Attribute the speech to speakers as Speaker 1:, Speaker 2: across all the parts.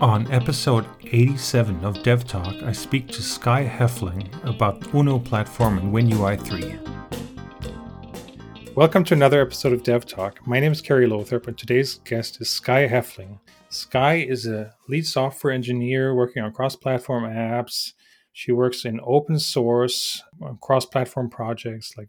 Speaker 1: On episode 87 of Dev Talk, I speak to Skye Hoefling about Uno platform and WinUI 3. Welcome to another episode of Dev Talk. My name is Kerry Lothrop, and today's guest is Skye Hoefling. Skye is a lead software engineer working on cross platform apps. She works in open source, um, cross platform projects like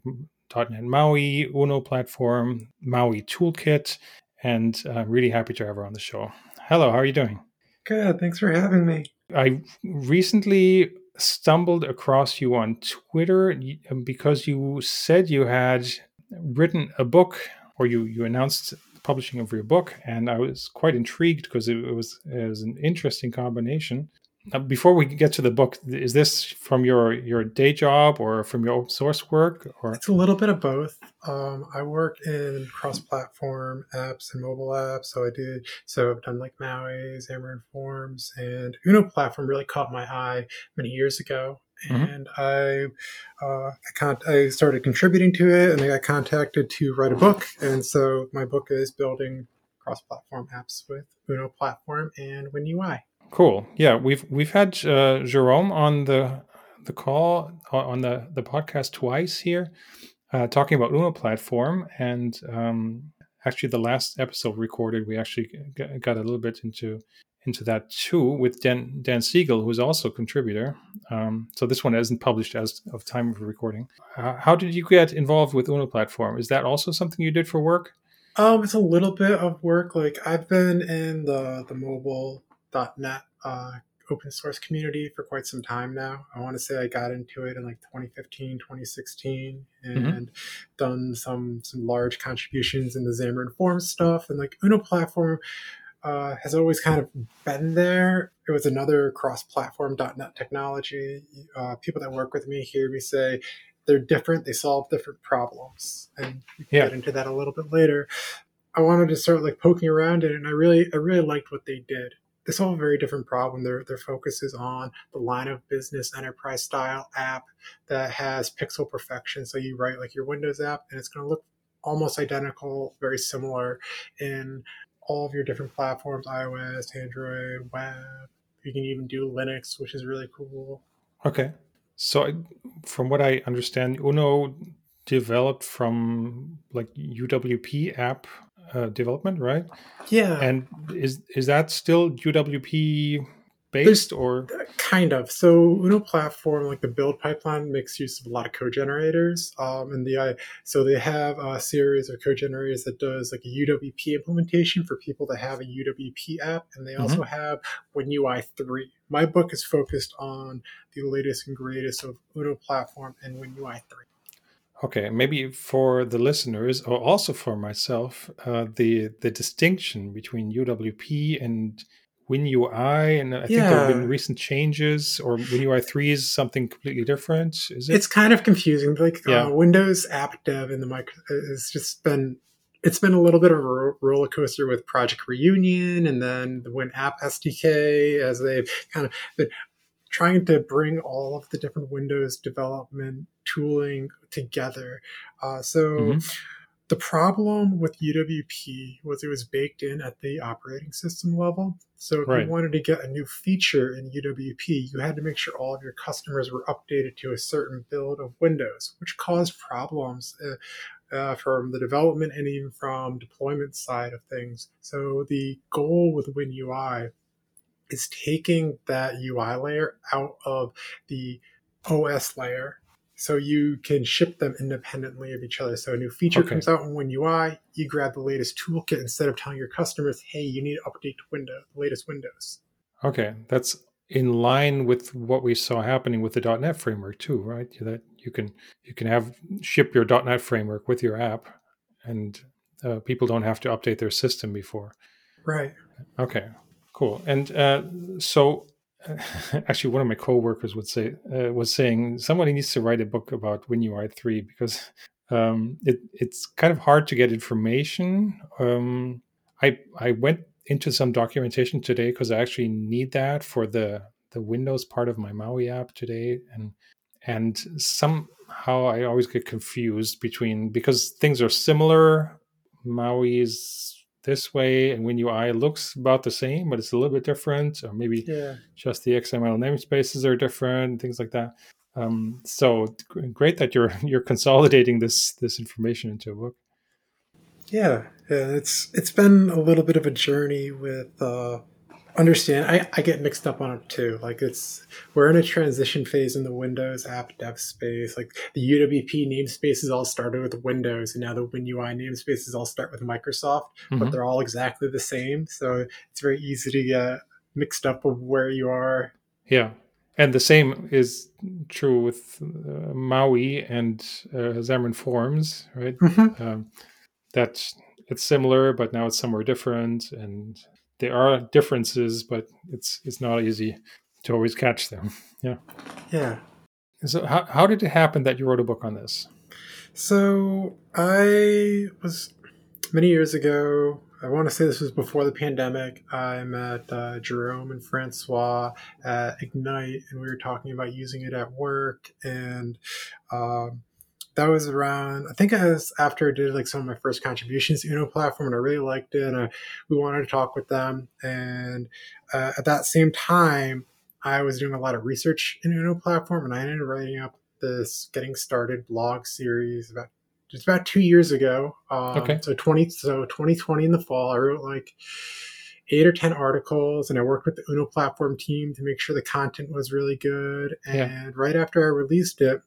Speaker 1: .NET MAUI, Uno platform, MAUI toolkit, and I'm really happy to have her on the show. Hello, how are you doing?
Speaker 2: Good. Thanks for having me.
Speaker 1: I recently stumbled across you on Twitter because you said you had written a book or you, you announced the publishing of your book. And I was quite intrigued because it, it was, it was an interesting combination. Uh, before we get to the book, is this from your your day job or from your open source work? Or
Speaker 2: it's a little bit of both. Um, I work in cross-platform apps and mobile apps, so I did. So I've done like Maui, Xamarin Forms, and Uno platform really caught my eye many years ago, mm-hmm. and I uh, I, con- I started contributing to it, and I got contacted to write a book, and so my book is building cross-platform apps with Uno platform and WinUI.
Speaker 1: Cool. Yeah, we've we've had uh, Jerome on the the call on the the podcast twice here, uh, talking about Uno platform, and um, actually the last episode recorded, we actually got a little bit into into that too with Dan Dan Siegel, who's also a contributor. Um, so this one isn't published as of time of recording. Uh, how did you get involved with Uno platform? Is that also something you did for work?
Speaker 2: Um, it's a little bit of work. Like I've been in the the mobile .NET uh, open source community for quite some time now. I want to say I got into it in like 2015, 2016, mm-hmm. and mm-hmm. done some some large contributions in the Xamarin Forms stuff and like Uno platform. Uh, has always kind of been there. It was another cross-platform .NET technology. Uh, people that work with me hear me say they're different. They solve different problems, and we can yeah. get into that a little bit later. I wanted to start like poking around it, and I really, I really liked what they did they solve a very different problem. Their their focus is on the line of business enterprise style app that has pixel perfection. So you write like your Windows app, and it's going to look almost identical, very similar in all of your different platforms: iOS, Android, web. You can even do Linux, which is really cool.
Speaker 1: Okay, so from what I understand, Uno developed from like UWP app uh, development, right?
Speaker 2: Yeah.
Speaker 1: And is is that still UWP based There's, or
Speaker 2: kind of? So Uno platform, like the build pipeline, makes use of a lot of code generators. Um, and the uh, so they have a series of code generators that does like a UWP implementation for people that have a UWP app, and they also mm-hmm. have WinUI three. My book is focused on the latest and greatest of Uno platform and WinUI three.
Speaker 1: Okay, maybe for the listeners or also for myself, uh, the the distinction between UWP and WinUI, and I think there have been recent changes, or WinUI three is something completely different. Is it?
Speaker 2: It's kind of confusing. Like uh, yeah. uh, Windows App Dev in the mic has just been it's been a little bit of a roller coaster with Project Reunion and then the Win App SDK as they've kind of been trying to bring all of the different Windows development tooling together. Uh, so mm-hmm. the problem with UWP was it was baked in at the operating system level. So if right. you wanted to get a new feature in UWP, you had to make sure all of your customers were updated to a certain build of Windows, which caused problems. Uh, uh, from the development and even from deployment side of things. So the goal with WinUI is taking that UI layer out of the OS layer so you can ship them independently of each other. So a new feature okay. comes out in WinUI, you grab the latest toolkit instead of telling your customers, "Hey, you need to update to Windows, the latest Windows."
Speaker 1: Okay, that's in line with what we saw happening with the .NET framework too, right? That you can you can have ship your .NET framework with your app, and uh, people don't have to update their system before.
Speaker 2: Right.
Speaker 1: Okay. Cool. And uh, so, actually, one of my coworkers would say uh, was saying somebody needs to write a book about WinUI three because um, it, it's kind of hard to get information. Um, I I went into some documentation today because I actually need that for the the Windows part of my Maui app today, and and somehow I always get confused between because things are similar. Maui is this way, and when WinUI looks about the same, but it's a little bit different, or maybe
Speaker 2: yeah.
Speaker 1: just the XML namespaces are different, things like that. Um, so great that you're you're consolidating this this information into a book.
Speaker 2: Yeah, yeah, it's it's been a little bit of a journey with uh, understand. I, I get mixed up on it too. Like it's we're in a transition phase in the windows app dev space. Like the uwp namespaces all started with windows and now the winui namespaces all start with microsoft mm-hmm. but they're all exactly the same. So it's very easy to get mixed up of where you are.
Speaker 1: Yeah. And the same is true with uh, maui and uh, xamarin forms right? Mm-hmm. um, that's it's similar but now it's somewhere different and there are differences, but it's it's not easy to always catch them. Yeah.
Speaker 2: Yeah.
Speaker 1: So how how did it happen that you wrote a book on this?
Speaker 2: So I was many years ago. I want to say this was before the pandemic. I met uh, Jerome and Francois at Ignite, and we were talking about using it at work. And um, that was around i think i was after i did like some of my first contributions to uno platform and i really liked it and I, we wanted to talk with them and uh, at that same time i was doing a lot of research in uno platform and i ended up writing up this getting started blog series about just about two years ago um, okay so 20 so 2020 in the fall i wrote like eight or ten articles and i worked with the uno platform team to make sure the content was really good and yeah. right after i released it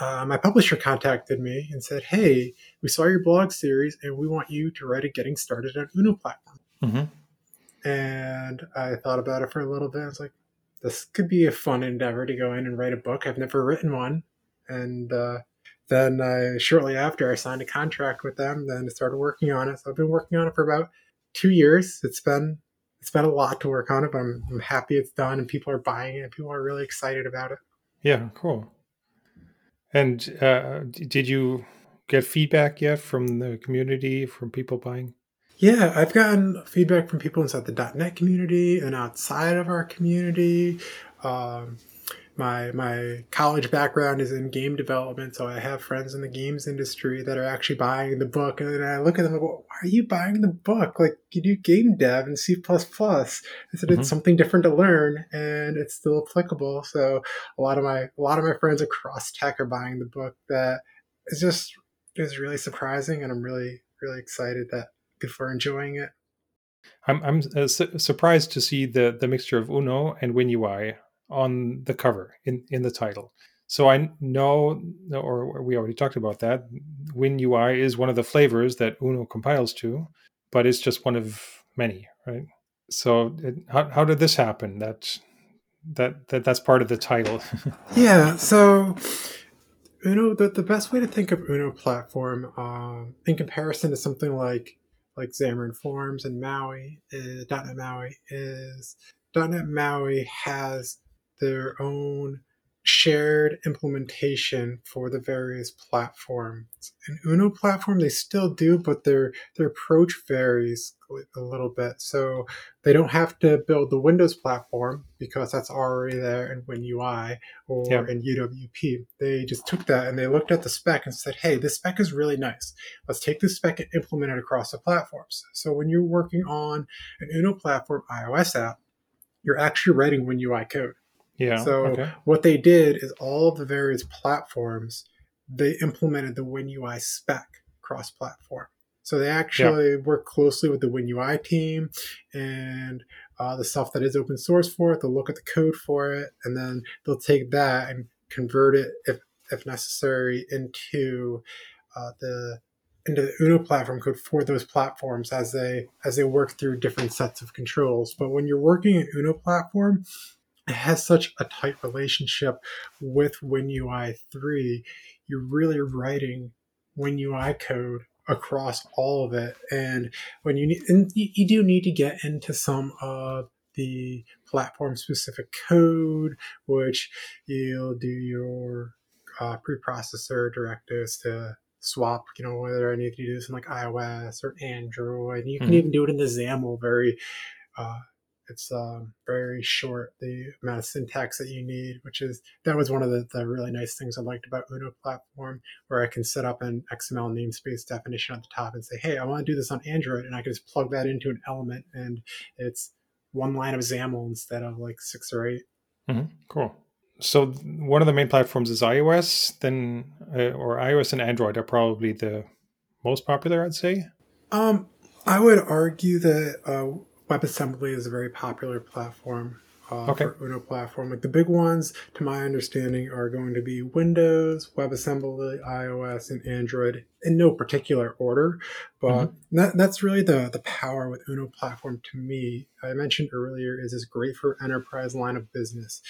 Speaker 2: uh, my publisher contacted me and said, "Hey, we saw your blog series, and we want you to write a getting started on Uno platform." Mm-hmm. And I thought about it for a little bit. I was like, "This could be a fun endeavor to go in and write a book. I've never written one." And uh, then I, shortly after, I signed a contract with them. Then I started working on it. So I've been working on it for about two years. It's been it's been a lot to work on it, but I'm, I'm happy it's done and people are buying it. And People are really excited about it.
Speaker 1: Yeah, cool. And uh, did you get feedback yet from the community, from people buying?
Speaker 2: Yeah, I've gotten feedback from people inside the .NET community and outside of our community. Um, my my college background is in game development, so I have friends in the games industry that are actually buying the book, and I look at them and go, "Why are you buying the book? Like you do game dev and C++." I said mm-hmm. it's something different to learn, and it's still applicable. So a lot of my a lot of my friends across tech are buying the book. That is just is really surprising, and I'm really really excited that people are enjoying it.
Speaker 1: I'm I'm uh, su- surprised to see the the mixture of Uno and WinUI on the cover in in the title. So I know, or we already talked about that. WinUI is one of the flavors that Uno compiles to, but it's just one of many, right? So it, how how did this happen? That that that that's part of the title.
Speaker 2: yeah. So Uno, the, the best way to think of Uno platform uh, in comparison to something like like Xamarin Forms and Maui, uh, .NET Maui is .NET Maui has their own shared implementation for the various platforms. In Uno platform, they still do, but their their approach varies a little bit. So they don't have to build the Windows platform because that's already there in WinUI or yeah. in UWP. They just took that and they looked at the spec and said, "Hey, this spec is really nice. Let's take this spec and implement it across the platforms." So when you're working on an Uno platform iOS app, you're actually writing WinUI code
Speaker 1: yeah.
Speaker 2: So okay. what they did is all of the various platforms they implemented the WinUI spec cross-platform. So they actually yeah. work closely with the WinUI team and uh, the stuff that is open source for it. They'll look at the code for it, and then they'll take that and convert it, if if necessary, into uh, the into the Uno platform code for those platforms as they as they work through different sets of controls. But when you're working in Uno platform, has such a tight relationship with WinUI 3. You're really writing WinUI code across all of it. And when you need, and you do need to get into some of the platform specific code, which you'll do your uh, preprocessor directives to swap, you know, whether I need to do this in like iOS or Android. You can mm-hmm. even do it in the XAML very uh, It's um, very short, the amount of syntax that you need, which is that was one of the, the really nice things I liked about Uno platform, where I can set up an XML namespace definition at the top and say, hey, I want to do this on Android, and I can just plug that into an element, and it's one line of XAML instead of like six or 8
Speaker 1: mm-hmm. Cool. So one of the main platforms is iOS, then uh, or iOS and Android are probably the most popular, I'd say.
Speaker 2: Um, I would argue that uh, WebAssembly is a very popular platform uh, okay. for Uno platform. Like the big ones, to my understanding, are going to be Windows, WebAssembly, iOS, and Android in no particular order. But mm-hmm. that, that's really the the power with Uno platform to me. I mentioned earlier is is great for enterprise line of business.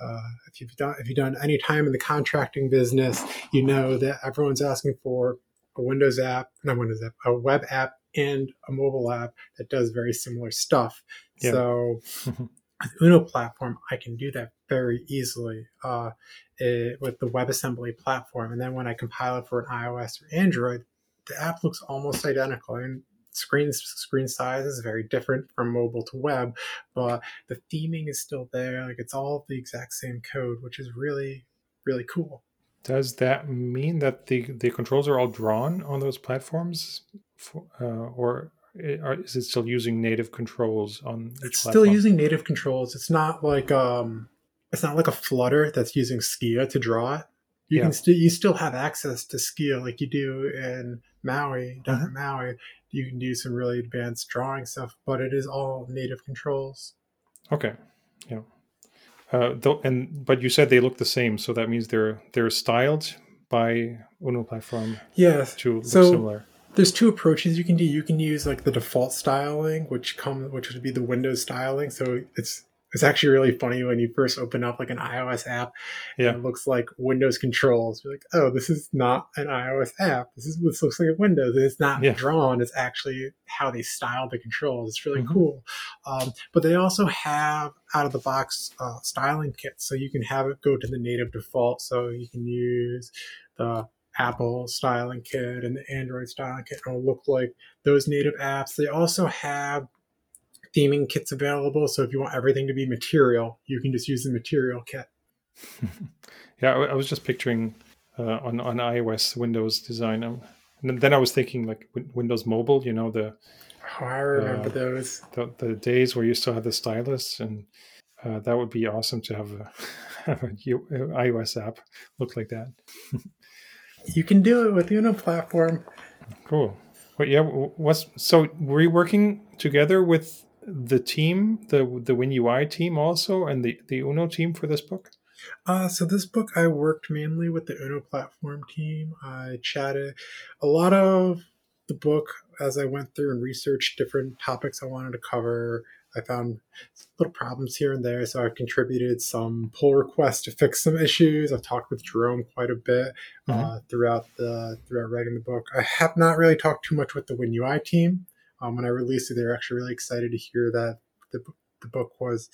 Speaker 2: Uh, if you've done if you've done any time in the contracting business, you know that everyone's asking for a Windows app, not Windows app, a web app and a mobile app that does very similar stuff. Yeah. So with Uno platform, I can do that very easily uh, it, with the WebAssembly platform. And then when I compile it for an iOS or Android, the app looks almost identical. And screen screen size is very different from mobile to web, but the theming is still there. Like it's all the exact same code, which is really really cool.
Speaker 1: Does that mean that the the controls are all drawn on those platforms, for, uh, or is it still using native controls on?
Speaker 2: it's platform? still using native controls. It's not like um, it's not like a Flutter that's using Skia to draw it. You yeah. can still you still have access to Skia like you do in Maui, down mm-hmm. Maui. You can do some really advanced drawing stuff, but it is all native controls.
Speaker 1: Okay, yeah. Uh, though, and but you said they look the same, so that means they're they're styled by Uno platform.
Speaker 2: Yes,
Speaker 1: to look
Speaker 2: so
Speaker 1: similar.
Speaker 2: There's two approaches you can do. You can use like the default styling, which come which would be the Windows styling. So it's it's actually really funny when you first open up like an iOS app. Yeah. it looks like Windows controls. You're like, oh, this is not an iOS app. This is this looks like a Windows. And it's not yeah. drawn. It's actually how they style the controls. It's really mm-hmm. cool. Um, but they also have out of the box uh, styling kits, so you can have it go to the native default. So you can use the Apple styling kit and the Android styling kit. And it'll look like those native apps. They also have theming kits available. So if you want everything to be material, you can just use the material kit.
Speaker 1: yeah, I was just picturing uh, on on iOS Windows design, um, and then I was thinking like Windows Mobile. You know the.
Speaker 2: Oh, I remember uh, those.
Speaker 1: The, the, days where you still had the stylus, and uh, that would be awesome to have a, have a iOS app look like that.
Speaker 2: you can do it with Uno platform.
Speaker 1: Cool. But yeah, what's so were you working together with the team, the the WinUI team also, and the the Uno team for this book?
Speaker 2: Uh, so this book, I worked mainly with the Uno platform team. I chatted a lot of the book as I went through and researched different topics I wanted to cover. I found little problems here and there, so I've contributed some pull requests to fix some issues. I've talked with Jerome quite a bit mm-hmm. uh, throughout the throughout writing the book. I have not really talked too much with the WinUI team. Um, when I released it, they were actually really excited to hear that the, the book was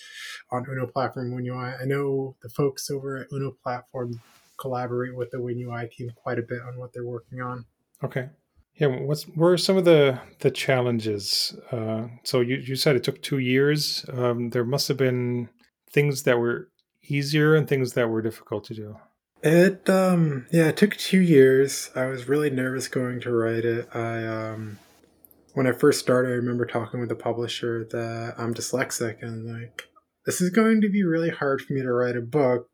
Speaker 2: on Uno platform WinUI. I know the folks over at Uno platform collaborate with the WinUI team quite a bit on what they're working on.
Speaker 1: Okay. Yeah, what's were some of the the challenges? Uh, so you you said it took two years. Um, there must have been things that were easier and things that were difficult to do.
Speaker 2: It um yeah, it took two years. I was really nervous going to write it. I um when I first started, I remember talking with the publisher that I'm dyslexic and like this is going to be really hard for me to write a book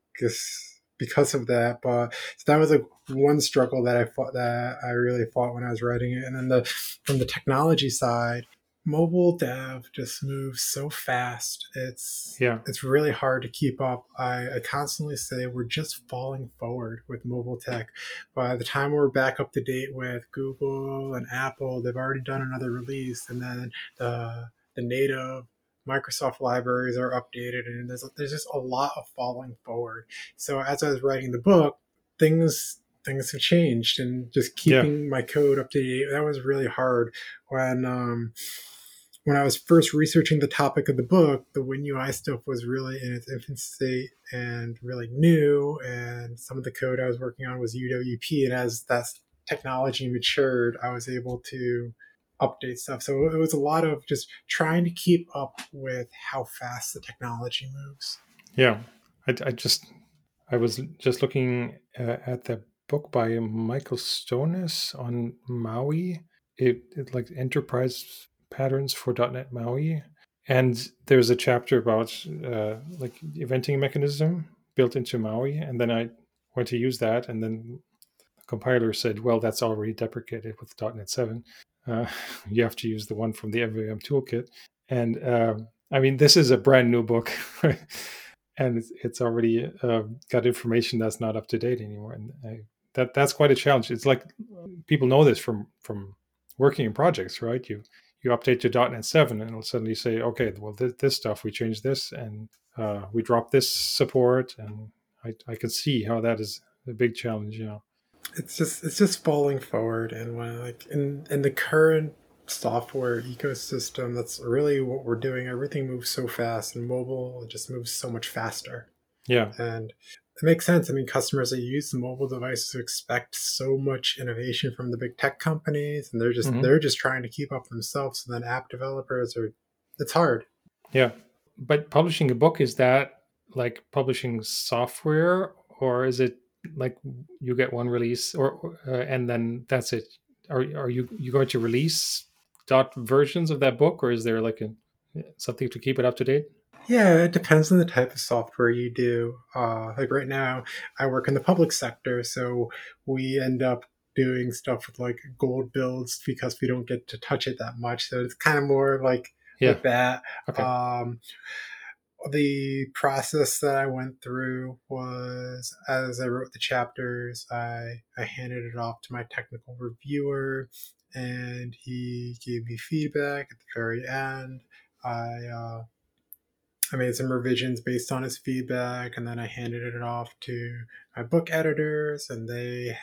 Speaker 2: because of that. But so that was like one struggle that I fought that I really fought when I was writing it. And then the from the technology side, mobile dev just moves so fast. It's yeah, it's really hard to keep up. I, I constantly say we're just falling forward with mobile tech. By the time we're back up to date with Google and Apple, they've already done another release, and then the the native Microsoft libraries are updated, and there's there's just a lot of falling forward. So as I was writing the book, things things have changed, and just keeping yeah. my code up to date that was really hard. When um, when I was first researching the topic of the book, the WinUI stuff was really in its infancy and really new, and some of the code I was working on was UWP. And as that technology matured, I was able to update stuff. So it was a lot of just trying to keep up with how fast the technology moves.
Speaker 1: Yeah, I, I just I was just looking uh, at the book by Michael Stonis on Maui. It, it like enterprise patterns for .NET Maui, and there's a chapter about uh, like eventing mechanism built into Maui, and then I went to use that, and then the compiler said, "Well, that's already deprecated with .NET 7. Uh, you have to use the one from the MVVM toolkit." And uh, I mean, this is a brand new book, and it's, it's already uh, got information that's not up to date anymore, and I, that that's quite a challenge. It's like people know this from from working in projects, right? You you update to .NET 7 and it'll suddenly say, okay, well, this, this stuff, we change this and uh, we drop this support. And I, I can see how that is a big challenge, you know.
Speaker 2: It's just, it's just falling forward. And when like in, in the current software ecosystem, that's really what we're doing. Everything moves so fast and mobile, it just moves so much faster.
Speaker 1: Yeah.
Speaker 2: And it makes sense. I mean, customers that use the mobile devices expect so much innovation from the big tech companies, and they're just mm-hmm. they're just trying to keep up themselves. So then, app developers are it's hard.
Speaker 1: Yeah, but publishing a book is that like publishing software, or is it like you get one release, or uh, and then that's it? Are are you you going to release dot versions of that book, or is there like a something to keep it up to date?
Speaker 2: Yeah, it depends on the type of software you do. Uh, like right now, I work in the public sector, so we end up doing stuff with like gold builds because we don't get to touch it that much. So it's kind of more like yeah. like that. Okay. Um, the process that I went through was as I wrote the chapters, I, I handed it off to my technical reviewer and he gave me feedback at the very end. I uh, I made some revisions based on his feedback, and then I handed it off to my book editors, and they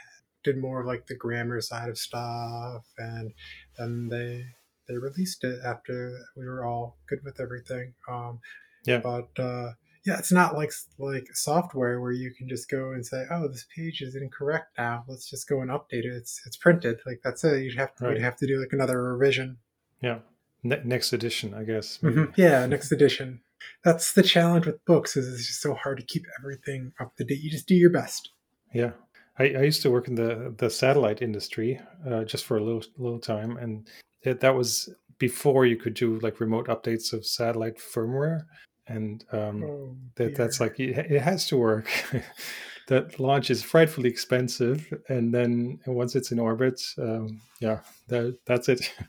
Speaker 2: did more of like the grammar side of stuff, and then they they released it after we were all good with everything. Um,
Speaker 1: yeah,
Speaker 2: but uh, yeah, it's not like like software where you can just go and say, "Oh, this page is incorrect now. Let's just go and update it." It's it's printed. Like that's it. You'd have to, right. you'd have to do like another revision.
Speaker 1: Yeah, ne- next edition, I guess.
Speaker 2: Mm-hmm. Yeah, next edition that's the challenge with books is it's just so hard to keep everything up to date. You just do your best.
Speaker 1: Yeah. I, I used to work in the, the satellite industry uh, just for a little little time, and it, that was before you could do like remote updates of satellite firmware, and um, oh, that that's like it, it has to work. that launch is frightfully expensive, and then once it's in orbit, um, yeah, that that's it.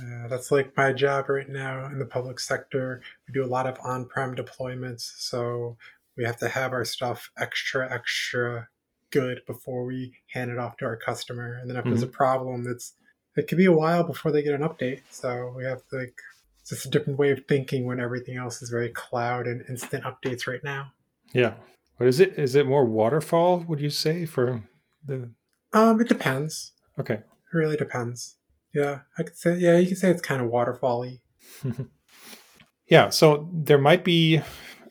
Speaker 2: Uh, that's like my job right now in the public sector. We do a lot of on prem deployments. So we have to have our stuff extra, extra good before we hand it off to our customer. And then if mm-hmm. there's a problem, it's it could be a while before they get an update. So we have to like it's just a different way of thinking when everything else is very cloud and instant updates right now.
Speaker 1: Yeah. What is it? Is it more waterfall, would you say, for the
Speaker 2: um it depends.
Speaker 1: Okay.
Speaker 2: It really depends. Yeah, I could say. Yeah, you could say it's kind of waterfally.
Speaker 1: yeah, so there might be,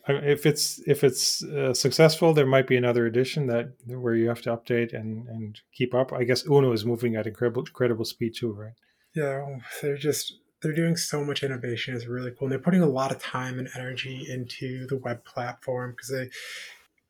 Speaker 1: if it's if it's uh, successful, there might be another edition that where you have to update and and keep up. I guess Uno is moving at incredible incredible speed too, right?
Speaker 2: Yeah, they're just they're doing so much innovation. It's really cool. And they're putting a lot of time and energy into the web platform because they.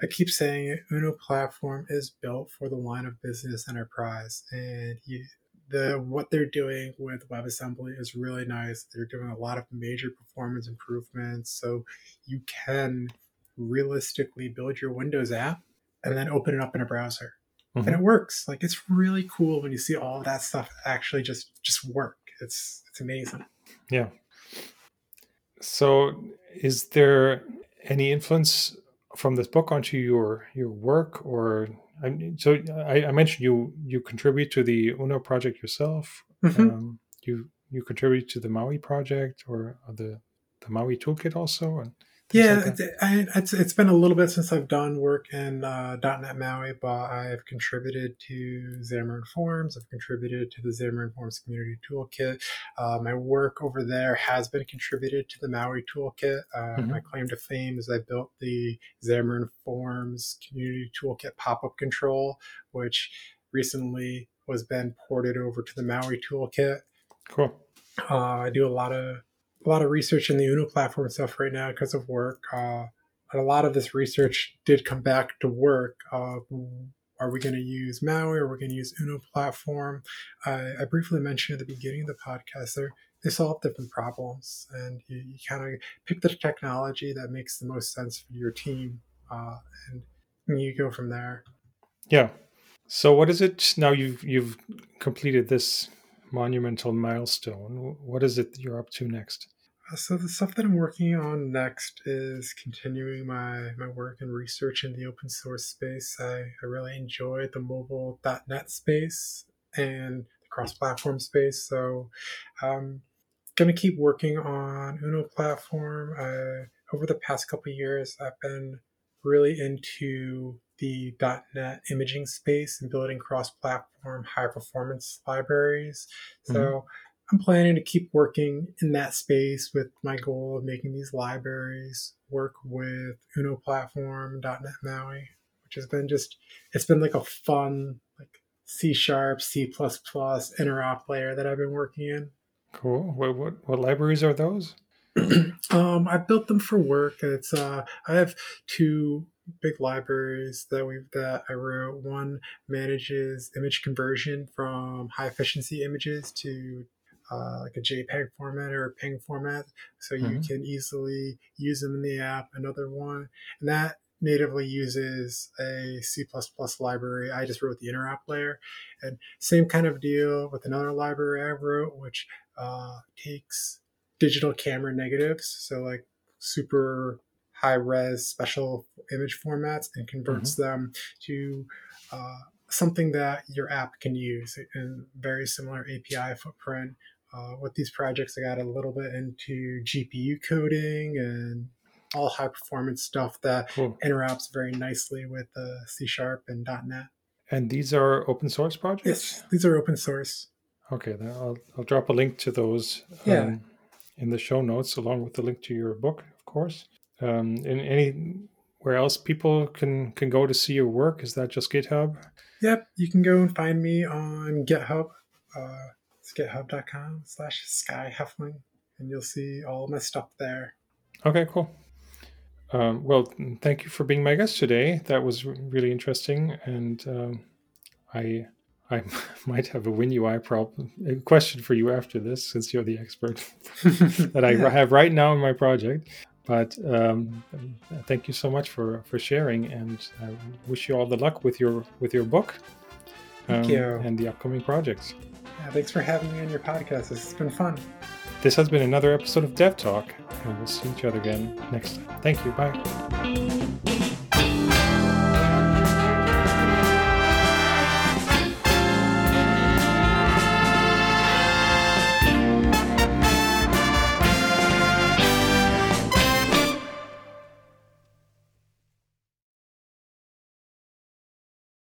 Speaker 2: I keep saying it, Uno platform is built for the line of business enterprise, and you, the what they're doing with WebAssembly is really nice. They're doing a lot of major performance improvements, so you can realistically build your Windows app and then open it up in a browser, mm-hmm. and it works. Like it's really cool when you see all that stuff actually just just work. It's it's amazing.
Speaker 1: Yeah. So, is there any influence from this book onto your your work or I, so I, I, mentioned you you contribute to the Uno project yourself. Mm-hmm. Um, you you contribute to the Maui project or the the Maui toolkit also. And
Speaker 2: yeah, like I, it's it's been a little bit since I've done work in uh, .NET Maui, but I've contributed to Xamarin Forms. I've contributed to the Xamarin Forms Community Toolkit. Uh, my work over there has been contributed to the Maui Toolkit. Uh, mm-hmm. My claim to fame is I built the Xamarin Forms Community Toolkit pop-up control, which recently was then ported over to the Maui Toolkit.
Speaker 1: Cool.
Speaker 2: Uh, I do a lot of a lot of research in the Uno platform stuff right now because of work. Uh, a lot of this research did come back to work. Uh, are we going to use Maui? Are we going to use Uno platform? I, I briefly mentioned at the beginning of the podcast there they solve different problems, and you, you kind of pick the technology that makes the most sense for your team, uh, and you go from there.
Speaker 1: Yeah. So what is it now? You've you've completed this monumental milestone. What is it you're up to next?
Speaker 2: Uh, so the stuff that I'm working on next is continuing my, my work and research in the open source space. I, I really enjoy the mobile.net space and the cross-platform space. So I'm um, going to keep working on Uno platform. I, over the past couple years, I've been really into the .NET imaging space and building cross-platform high-performance libraries. So mm-hmm. I'm planning to keep working in that space with my goal of making these libraries work with Uno platform, .NET MAUI, which has been just it's been like a fun like C sharp, C interop layer that I've been working in.
Speaker 1: Cool. What what, what libraries are those?
Speaker 2: um, I built them for work. It's uh, I have two big libraries that we've that I wrote. One manages image conversion from high efficiency images to uh, like a JPEG format or a PNG format, so you mm-hmm. can easily use them in the app. Another one, and that natively uses a C++ library. I just wrote the interop layer, and same kind of deal with another library I wrote, which uh, takes digital camera negatives, so like super high res special image formats, and converts mm-hmm. them to uh, something that your app can use in very similar API footprint uh, with these projects, I got a little bit into GPU coding and all high performance stuff that cool. interoperates very nicely with uh, C Sharp and .NET.
Speaker 1: And these are open source projects?
Speaker 2: Yes, these are open source.
Speaker 1: Okay, then I'll, I'll drop a link to those yeah. um, in the show notes, along with the link to your book, of course. Um, and anywhere else people can can go to see your work? Is that just GitHub?
Speaker 2: Yep, you can go and find me on GitHub. Uh, it's github.com slash skyhuffling, and you'll see all my stuff there.
Speaker 1: Okay, cool. Um, well, thank you for being my guest today. That was really interesting, and um, I I might have a WinUI problem a question for you after this, since you're the expert that I have right now in my project. But um, thank you so much for for sharing, and I wish you all the luck with your with your book.
Speaker 2: Thank you.
Speaker 1: Um, and the upcoming projects.
Speaker 2: Yeah, thanks for having me on your podcast. This has been fun.
Speaker 1: This has been another episode of Dev Talk, and we'll see each other again next time. Thank you. Bye.